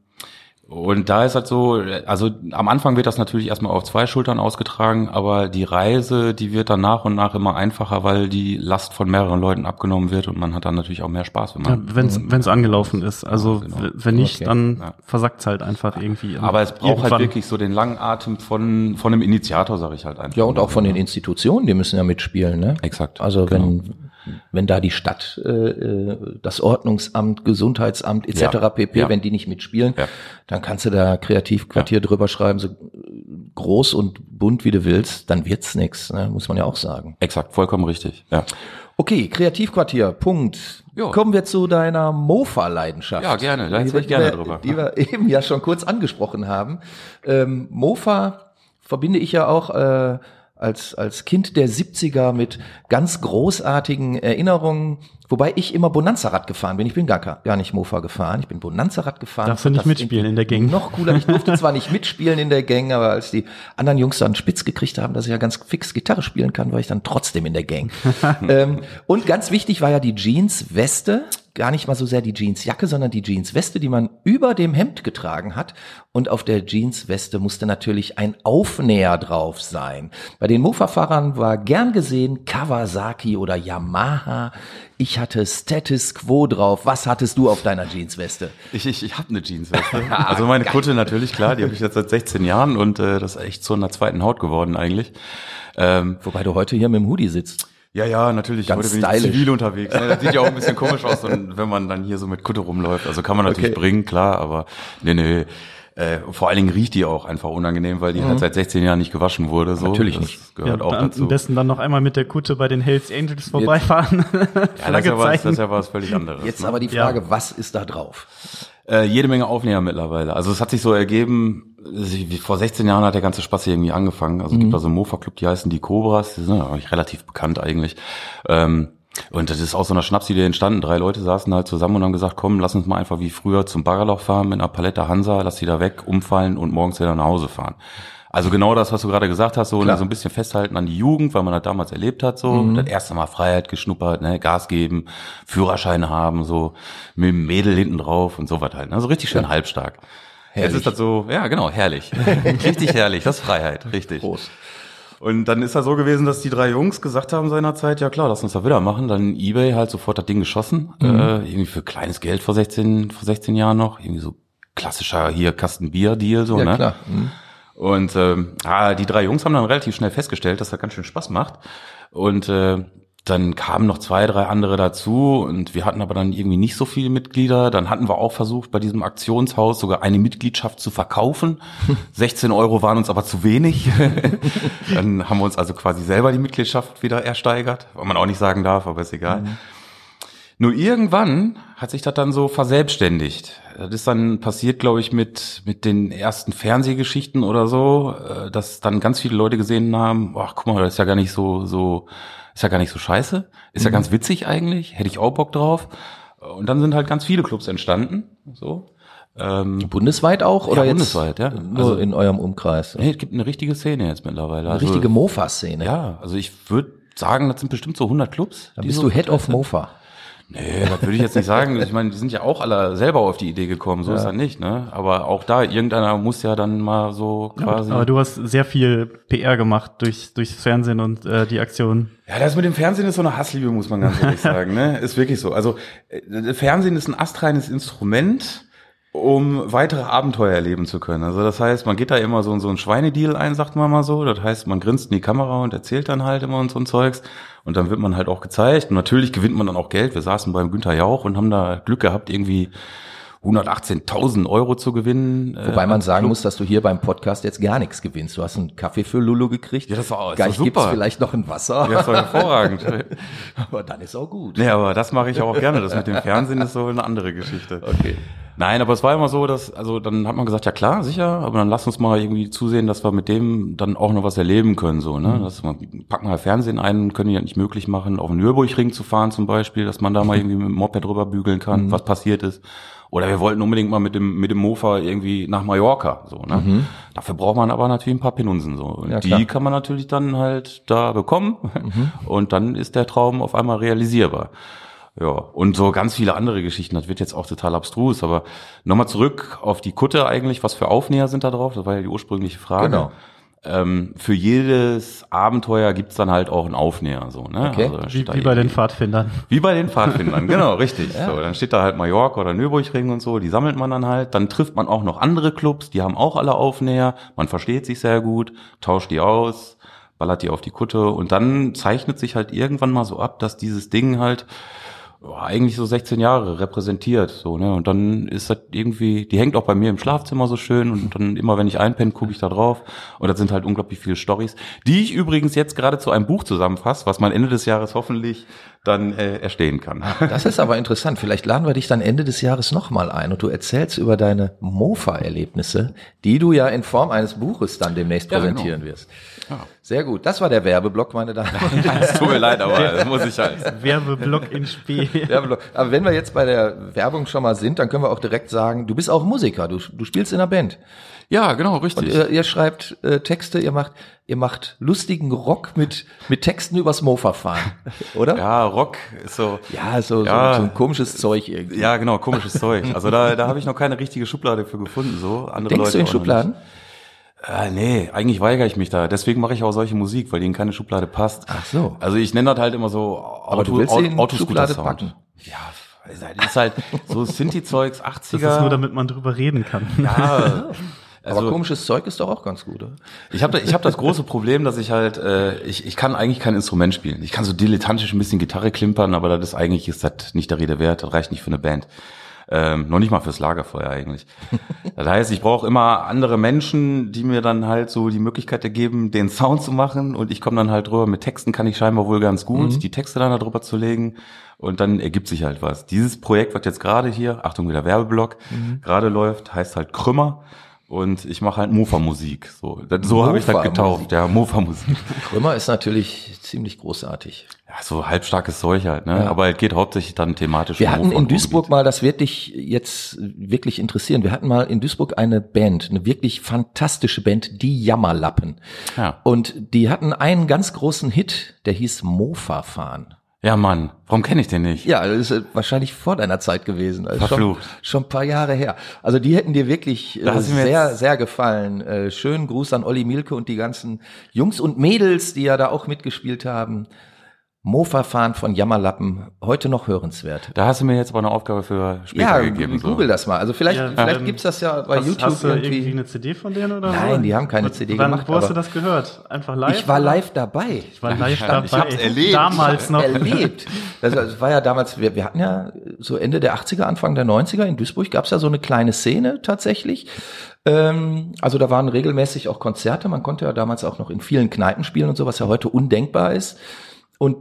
[SPEAKER 3] und da ist halt so, also am Anfang wird das natürlich erstmal auf zwei Schultern ausgetragen, aber die Reise, die wird dann nach und nach immer einfacher, weil die Last von mehreren Leuten abgenommen wird und man hat dann natürlich auch mehr Spaß,
[SPEAKER 2] wenn man. Ja, wenn es wenn's angelaufen ist. Also ja, genau. wenn nicht, okay. dann ja. versackt halt einfach irgendwie.
[SPEAKER 3] Aber es braucht halt irgendwann. halt wirklich so den langen Atem von, von einem Initiator, sage ich halt einfach.
[SPEAKER 1] Ja, und auch von den Institutionen, die müssen ja mitspielen, ne?
[SPEAKER 3] Exakt.
[SPEAKER 1] Also wenn, genau wenn da die Stadt, äh, äh, das Ordnungsamt, Gesundheitsamt etc. Ja, pp, ja. wenn die nicht mitspielen, ja. Dann kannst du da Kreativquartier drüber schreiben, so groß und bunt wie du willst, dann wird's nix, ne? muss man ja auch sagen.
[SPEAKER 3] Exakt, vollkommen richtig. Ja.
[SPEAKER 1] Okay, Kreativquartier, Punkt. Jo. Kommen wir zu deiner Mofa-Leidenschaft.
[SPEAKER 3] Ja, gerne, da hätte ich gerne drüber.
[SPEAKER 1] Die wir eben ja schon kurz angesprochen haben. Ähm, Mofa verbinde ich ja auch äh, als, als Kind der 70er mit ganz großartigen Erinnerungen, wobei ich immer Bonanza-Rad gefahren bin. Ich bin gar, gar nicht Mofa gefahren, ich bin Bonanza-Rad gefahren.
[SPEAKER 2] Darfst du nicht mitspielen in der Gang?
[SPEAKER 1] Noch cooler. Ich durfte zwar nicht mitspielen in der Gang, aber als die anderen Jungs dann spitz gekriegt haben, dass ich ja ganz fix Gitarre spielen kann, war ich dann trotzdem in der Gang. ähm, und ganz wichtig war ja die Jeans-Weste gar nicht mal so sehr die Jeansjacke, sondern die Jeansweste, die man über dem Hemd getragen hat. Und auf der Jeansweste musste natürlich ein Aufnäher drauf sein. Bei den Mofa-Fahrern war gern gesehen Kawasaki oder Yamaha. Ich hatte Status Quo drauf. Was hattest du auf deiner Jeansweste?
[SPEAKER 3] Ich, ich, ich habe eine Jeansweste. also meine Kutte natürlich, klar, die habe ich jetzt seit 16 Jahren und äh, das ist echt in der zweiten Haut geworden eigentlich.
[SPEAKER 1] Ähm, Wobei du heute hier mit dem Hoodie sitzt.
[SPEAKER 3] Ja, ja, natürlich.
[SPEAKER 1] Ganz Heute bin stylisch. ich
[SPEAKER 3] zivil unterwegs. Ne? Das sieht ja auch ein bisschen komisch aus, wenn man dann hier so mit Kutte rumläuft. Also kann man natürlich okay. bringen, klar, aber nee, nee. Äh, vor allen Dingen riecht die auch einfach unangenehm, weil die mhm. halt seit 16 Jahren nicht gewaschen wurde. So.
[SPEAKER 1] Natürlich das nicht.
[SPEAKER 2] Gehört ja, auch dazu. Am besten dann noch einmal mit der Kutte bei den Hells Angels vorbeifahren.
[SPEAKER 3] ja, das ist, ja was, das ist ja was völlig anderes.
[SPEAKER 1] Jetzt ne? aber die Frage, ja. was ist da drauf?
[SPEAKER 3] Äh, jede Menge Aufnäher mittlerweile. Also es hat sich so ergeben, vor 16 Jahren hat der ganze Spaß hier irgendwie angefangen. Also mhm. es gibt da so einen Mofa-Club, die heißen die Cobras, die sind ja relativ bekannt eigentlich. Ähm, und das ist aus so einer Schnapsidee entstanden. Drei Leute saßen halt zusammen und haben gesagt, komm, lass uns mal einfach wie früher zum Baggerloch fahren mit einer Palette Hansa, lass die da weg, umfallen und morgens wieder nach Hause fahren. Also genau das, was du gerade gesagt hast, so, ne, so ein bisschen festhalten an die Jugend, weil man das damals erlebt hat, so mhm. das erste Mal Freiheit geschnuppert, ne, Gas geben, Führerschein haben, so mit dem Mädel hinten drauf und so was halt, ne, so richtig schön ja. halbstark. Herrlich. Jetzt ist das so, ja genau, herrlich. richtig herrlich, das ist Freiheit, richtig. Prost. Und dann ist das so gewesen, dass die drei Jungs gesagt haben seinerzeit, ja klar, lass uns das wieder machen. Dann eBay halt sofort das Ding geschossen. Mhm. Äh, irgendwie für kleines Geld vor 16, vor 16 Jahren noch. Irgendwie so klassischer hier Kasten Bier Deal so, ja, ne? Klar. Mhm. Und ähm, ah, die drei Jungs haben dann relativ schnell festgestellt, dass das ganz schön Spaß macht. Und äh, dann kamen noch zwei, drei andere dazu und wir hatten aber dann irgendwie nicht so viele Mitglieder. Dann hatten wir auch versucht, bei diesem Aktionshaus sogar eine Mitgliedschaft zu verkaufen. 16 Euro waren uns aber zu wenig. dann haben wir uns also quasi selber die Mitgliedschaft wieder ersteigert, was man auch nicht sagen darf, aber ist egal. Mhm. Nur irgendwann hat sich das dann so verselbstständigt. Das ist dann passiert, glaube ich, mit, mit den ersten Fernsehgeschichten oder so, äh, dass dann ganz viele Leute gesehen haben, ach guck mal, das ist ja gar nicht so, so ist ja gar nicht so scheiße. Ist mhm. ja ganz witzig eigentlich. Hätte ich auch Bock drauf. Und dann sind halt ganz viele Clubs entstanden. So.
[SPEAKER 1] Ähm, bundesweit auch oder
[SPEAKER 3] ja, bundesweit, ja.
[SPEAKER 1] Nur also, in eurem Umkreis?
[SPEAKER 3] Nee, es gibt eine richtige Szene jetzt mittlerweile.
[SPEAKER 1] Eine also, richtige Mofa-Szene.
[SPEAKER 3] Ja, also ich würde sagen, das sind bestimmt so 100 Clubs.
[SPEAKER 1] Da bist so du Head of Mofa.
[SPEAKER 3] Nee, das würde ich jetzt nicht sagen. Ich meine, die sind ja auch alle selber auf die Idee gekommen, so ja. ist das nicht, ne? Aber auch da, irgendeiner muss ja dann mal so quasi.
[SPEAKER 2] aber du hast sehr viel PR gemacht durch, durchs Fernsehen und äh, die Aktion.
[SPEAKER 3] Ja, das mit dem Fernsehen ist so eine Hassliebe, muss man ganz ehrlich sagen, ne? Ist wirklich so. Also, äh, Fernsehen ist ein astreines Instrument um weitere Abenteuer erleben zu können. Also das heißt, man geht da immer so, so ein Schweinedeal ein, sagt man mal so. Das heißt, man grinst in die Kamera und erzählt dann halt immer und so ein Zeugs. Und dann wird man halt auch gezeigt. Und natürlich gewinnt man dann auch Geld. Wir saßen beim Günther Jauch und haben da Glück gehabt, irgendwie 118.000 Euro zu gewinnen.
[SPEAKER 1] Äh, Wobei man sagen Club. muss, dass du hier beim Podcast jetzt gar nichts gewinnst. Du hast einen Kaffee für Lulu gekriegt.
[SPEAKER 3] Ja, das war,
[SPEAKER 1] das Gleich gibt's vielleicht noch ein Wasser.
[SPEAKER 3] Ja, das war hervorragend.
[SPEAKER 1] aber dann ist auch gut.
[SPEAKER 3] Nee, aber das mache ich auch gerne. Das mit dem Fernsehen ist so eine andere Geschichte. Okay. Nein, aber es war immer so, dass, also dann hat man gesagt, ja klar, sicher, aber dann lass uns mal irgendwie zusehen, dass wir mit dem dann auch noch was erleben können, so, ne? Mhm. Das, man, packen halt Fernsehen ein, können die ja nicht möglich machen, auf den Nürburgring zu fahren zum Beispiel, dass man da mal irgendwie mit dem Moped drüber bügeln kann, mhm. was passiert ist. Oder wir wollten unbedingt mal mit dem, mit dem Mofa irgendwie nach Mallorca, so, ne? Mhm. Dafür braucht man aber natürlich ein paar Pinunsen, so. Und ja, die kann man natürlich dann halt da bekommen. Mhm. Und dann ist der Traum auf einmal realisierbar. Ja, und so ganz viele andere Geschichten. Das wird jetzt auch total abstrus, aber nochmal zurück auf die Kutte eigentlich. Was für Aufnäher sind da drauf? Das war ja die ursprüngliche Frage. Genau. Ähm, für jedes Abenteuer gibt's dann halt auch einen Aufnäher, so, ne?
[SPEAKER 2] Okay. Also wie, wie bei den Pfadfindern.
[SPEAKER 3] Wie bei den Pfadfindern, genau, richtig. ja. So, dann steht da halt Mallorca oder Nürburgring und so, die sammelt man dann halt. Dann trifft man auch noch andere Clubs, die haben auch alle Aufnäher. Man versteht sich sehr gut, tauscht die aus, ballert die auf die Kutte und dann zeichnet sich halt irgendwann mal so ab, dass dieses Ding halt eigentlich so 16 Jahre repräsentiert, so, ne, und dann ist das irgendwie, die hängt auch bei mir im Schlafzimmer so schön und dann immer, wenn ich einpenne, gucke ich da drauf. Und das sind halt unglaublich viele Stories, die ich übrigens jetzt gerade zu einem Buch zusammenfasse, was man Ende des Jahres hoffentlich dann äh, erstehen kann.
[SPEAKER 1] Das ist aber interessant. Vielleicht laden wir dich dann Ende des Jahres nochmal ein und du erzählst über deine Mofa-Erlebnisse, die du ja in Form eines Buches dann demnächst präsentieren ja, genau. wirst. Ja. Sehr gut. Das war der Werbeblock, meine Damen und
[SPEAKER 3] Herren. Es tut mir leid, aber das muss ich halt.
[SPEAKER 2] Werbeblock in Spiel.
[SPEAKER 1] Werbeblock. Aber wenn wir jetzt bei der Werbung schon mal sind, dann können wir auch direkt sagen, du bist auch Musiker, du, du spielst in einer Band.
[SPEAKER 3] Ja, genau, richtig.
[SPEAKER 1] Und ihr, ihr schreibt äh, Texte, ihr macht, ihr macht lustigen Rock mit mit Texten übers Mofa fahren, oder?
[SPEAKER 3] Ja, Rock ist so.
[SPEAKER 1] Ja, so, ja, so, so ein komisches Zeug irgendwie.
[SPEAKER 3] Ja, genau, komisches Zeug. Also da, da habe ich noch keine richtige Schublade für gefunden. So
[SPEAKER 1] andere Denkst Leute du in Schubladen?
[SPEAKER 3] Äh, nee, eigentlich weigere ich mich da. Deswegen mache ich auch solche Musik, weil die in keine Schublade passt.
[SPEAKER 1] Ach so.
[SPEAKER 3] Also ich nenne das halt immer so
[SPEAKER 1] Auto, Aber du willst Auto, Autoscooter Sound. Packen.
[SPEAKER 3] Ja, das ist halt so Synthi-Zeugs, 80er.
[SPEAKER 2] Das ist nur, damit man drüber reden kann.
[SPEAKER 1] Ja. Also, Aber komisches Zeug ist doch auch ganz gut, oder?
[SPEAKER 3] Ich habe ich hab das große Problem, dass ich halt, äh, ich, ich kann eigentlich kein Instrument spielen. Ich kann so dilettantisch ein bisschen Gitarre klimpern, aber das ist eigentlich ist das nicht der Rede wert, das reicht nicht für eine Band. Ähm, noch nicht mal fürs Lagerfeuer eigentlich. Das heißt, ich brauche immer andere Menschen, die mir dann halt so die Möglichkeit ergeben, den Sound zu machen und ich komme dann halt drüber. Mit Texten kann ich scheinbar wohl ganz gut, mhm. die Texte dann darüber zu legen und dann ergibt sich halt was. Dieses Projekt, was jetzt gerade hier, Achtung wieder Werbeblock, mhm. gerade läuft, heißt halt Krümmer und ich mache halt Mofa-Musik. So, so habe ich das getauft, ja, Mofa-Musik.
[SPEAKER 1] Krümmer ist natürlich ziemlich großartig.
[SPEAKER 3] Ja, so halbstarkes Zeug halt, ne? Ja. Aber es geht hauptsächlich dann thematisch.
[SPEAKER 1] Wir um hatten in Duisburg mal, das wird dich jetzt wirklich interessieren. Wir hatten mal in Duisburg eine Band, eine wirklich fantastische Band, die Jammerlappen. Ja. Und die hatten einen ganz großen Hit, der hieß Mofa fahren.
[SPEAKER 3] Ja, Mann, warum kenne ich den nicht?
[SPEAKER 1] Ja, das ist wahrscheinlich vor deiner Zeit gewesen. Also
[SPEAKER 3] Verflucht.
[SPEAKER 1] Schon, schon ein paar Jahre her. Also die hätten dir wirklich äh, sehr, sehr gefallen. Äh, schönen Gruß an Olli Mielke und die ganzen Jungs und Mädels, die ja da auch mitgespielt haben. Mofa-Fahren von Jammerlappen, heute noch hörenswert.
[SPEAKER 3] Da hast du mir jetzt aber eine Aufgabe für später
[SPEAKER 1] Ja,
[SPEAKER 3] gegeben. so.
[SPEAKER 1] google das mal. Also vielleicht,
[SPEAKER 2] Ja,
[SPEAKER 1] vielleicht
[SPEAKER 2] ähm,
[SPEAKER 1] gibt's das ja bei
[SPEAKER 2] Hast,
[SPEAKER 1] YouTube
[SPEAKER 2] hast du irgendwie
[SPEAKER 1] irgendwie.
[SPEAKER 2] eine CD von denen oder
[SPEAKER 1] Nein,
[SPEAKER 2] so?
[SPEAKER 1] die haben keine
[SPEAKER 2] Und
[SPEAKER 1] CD
[SPEAKER 2] wann,
[SPEAKER 1] gemacht,
[SPEAKER 2] Wo hast du das gehört? Einfach live?
[SPEAKER 1] Ich war live dabei.
[SPEAKER 2] Ich war live
[SPEAKER 3] Ich
[SPEAKER 2] dabei.
[SPEAKER 3] hab's erlebt.
[SPEAKER 2] Damals noch.
[SPEAKER 1] erlebt. Das das war ja damals, wir, wir hatten ja so Ende der 80er, Anfang der 90er in Duisburg gab's ja so eine kleine Szene tatsächlich. Ähm, also da waren regelmäßig auch Konzerte. Man konnte ja damals auch noch in vielen Kneipen spielen und so, was ja heute undenkbar ist. Und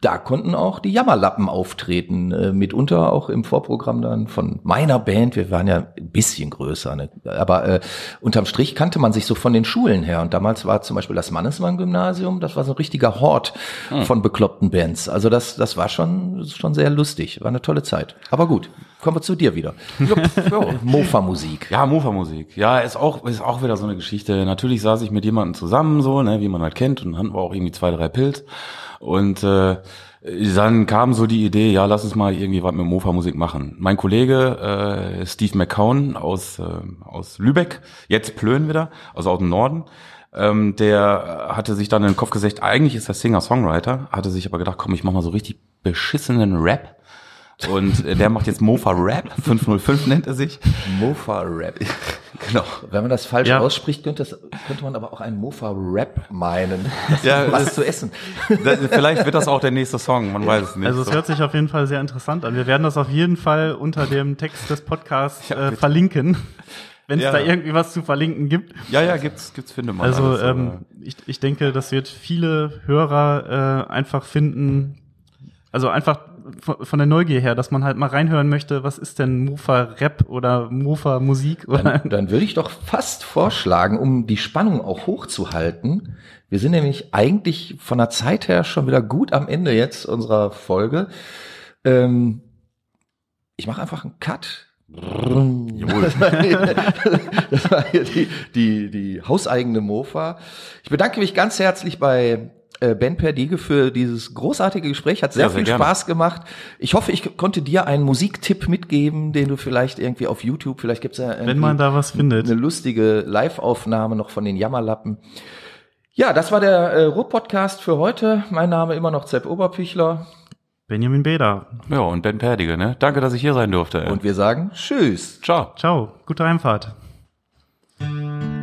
[SPEAKER 1] da konnten auch die Jammerlappen auftreten, äh, mitunter auch im Vorprogramm dann von meiner Band. Wir waren ja ein bisschen größer, ne? aber äh, unterm Strich kannte man sich so von den Schulen her. Und damals war zum Beispiel das Mannesmann-Gymnasium, das war so ein richtiger Hort von bekloppten Bands. Also das, das war schon, schon sehr lustig, war eine tolle Zeit. Aber gut, kommen wir zu dir wieder. Mofa-Musik.
[SPEAKER 3] Ja, Mofa-Musik. Ja, ist auch, ist auch wieder so eine Geschichte. Natürlich saß ich mit jemandem zusammen, so, ne, wie man halt kennt, und hatten wir auch irgendwie zwei, drei Pilz. Und äh, dann kam so die Idee, ja, lass uns mal irgendwie was mit Mofa-Musik machen. Mein Kollege äh, Steve McCown aus, äh, aus Lübeck, jetzt Plön wieder, also aus dem Norden, ähm, der hatte sich dann in den Kopf gesetzt, eigentlich ist er Singer-Songwriter, hatte sich aber gedacht, komm, ich mach mal so richtig beschissenen Rap. Und äh, der macht jetzt Mofa Rap, 505 nennt er sich.
[SPEAKER 1] Mofa-Rap. Genau. Wenn man das falsch
[SPEAKER 2] Ja.
[SPEAKER 1] ausspricht, könnte, das, könnte man aber auch einen Mofa-Rap meinen.
[SPEAKER 3] Ja,
[SPEAKER 1] was
[SPEAKER 3] das-
[SPEAKER 1] zu essen.
[SPEAKER 3] Da- Vielleicht wird das auch der nächste Song, man weiß es nicht.
[SPEAKER 2] Also es
[SPEAKER 3] so.
[SPEAKER 2] hört sich auf jeden Fall sehr interessant an. Wir werden das auf jeden Fall unter dem Text des Podcasts
[SPEAKER 3] Ja,
[SPEAKER 2] äh, verlinken, wenn es
[SPEAKER 3] Ja.
[SPEAKER 2] da irgendwie was zu verlinken gibt.
[SPEAKER 3] ja, ja, gibt's, gibt's finde man.
[SPEAKER 2] Also
[SPEAKER 3] alles,
[SPEAKER 2] ähm, ich, ich denke, das wird viele Hörer äh, einfach finden, also einfach von, von der Neugier her, dass man halt mal reinhören möchte, was ist denn Mofa-Rap oder Mofa-Musik oder
[SPEAKER 1] Dann, dann würde ich doch fast vorschlagen, um die Spannung auch hochzuhalten. Wir sind nämlich eigentlich von der Zeit her schon wieder gut am Ende jetzt unserer Folge. Ähm, ich mache einfach einen Cut. Das war hier, das war hier die, die, die hauseigene Mofa. Ich bedanke mich ganz herzlich bei Ben Perdige für dieses großartige Gespräch. Hat sehr,
[SPEAKER 3] Ja, sehr
[SPEAKER 1] viel
[SPEAKER 3] gerne.
[SPEAKER 1] Spaß gemacht. Ich hoffe, ich konnte dir einen Musiktipp mitgeben, den du vielleicht irgendwie auf YouTube, vielleicht gibt's ja irgendwie
[SPEAKER 2] wenn man da was findet.
[SPEAKER 1] eine lustige Live-Aufnahme noch von den Jammerlappen. Ja, das war der äh, Ruhr-Podcast für heute. Mein Name immer noch Zepp Oberpichler.
[SPEAKER 2] Benjamin Beda.
[SPEAKER 3] ja, und Ben Perdige, ne? Danke, dass ich hier sein durfte. ey.
[SPEAKER 1] Und wir sagen Tschüss.
[SPEAKER 3] ciao.
[SPEAKER 2] Ciao, gute Heimfahrt.
[SPEAKER 4] Thank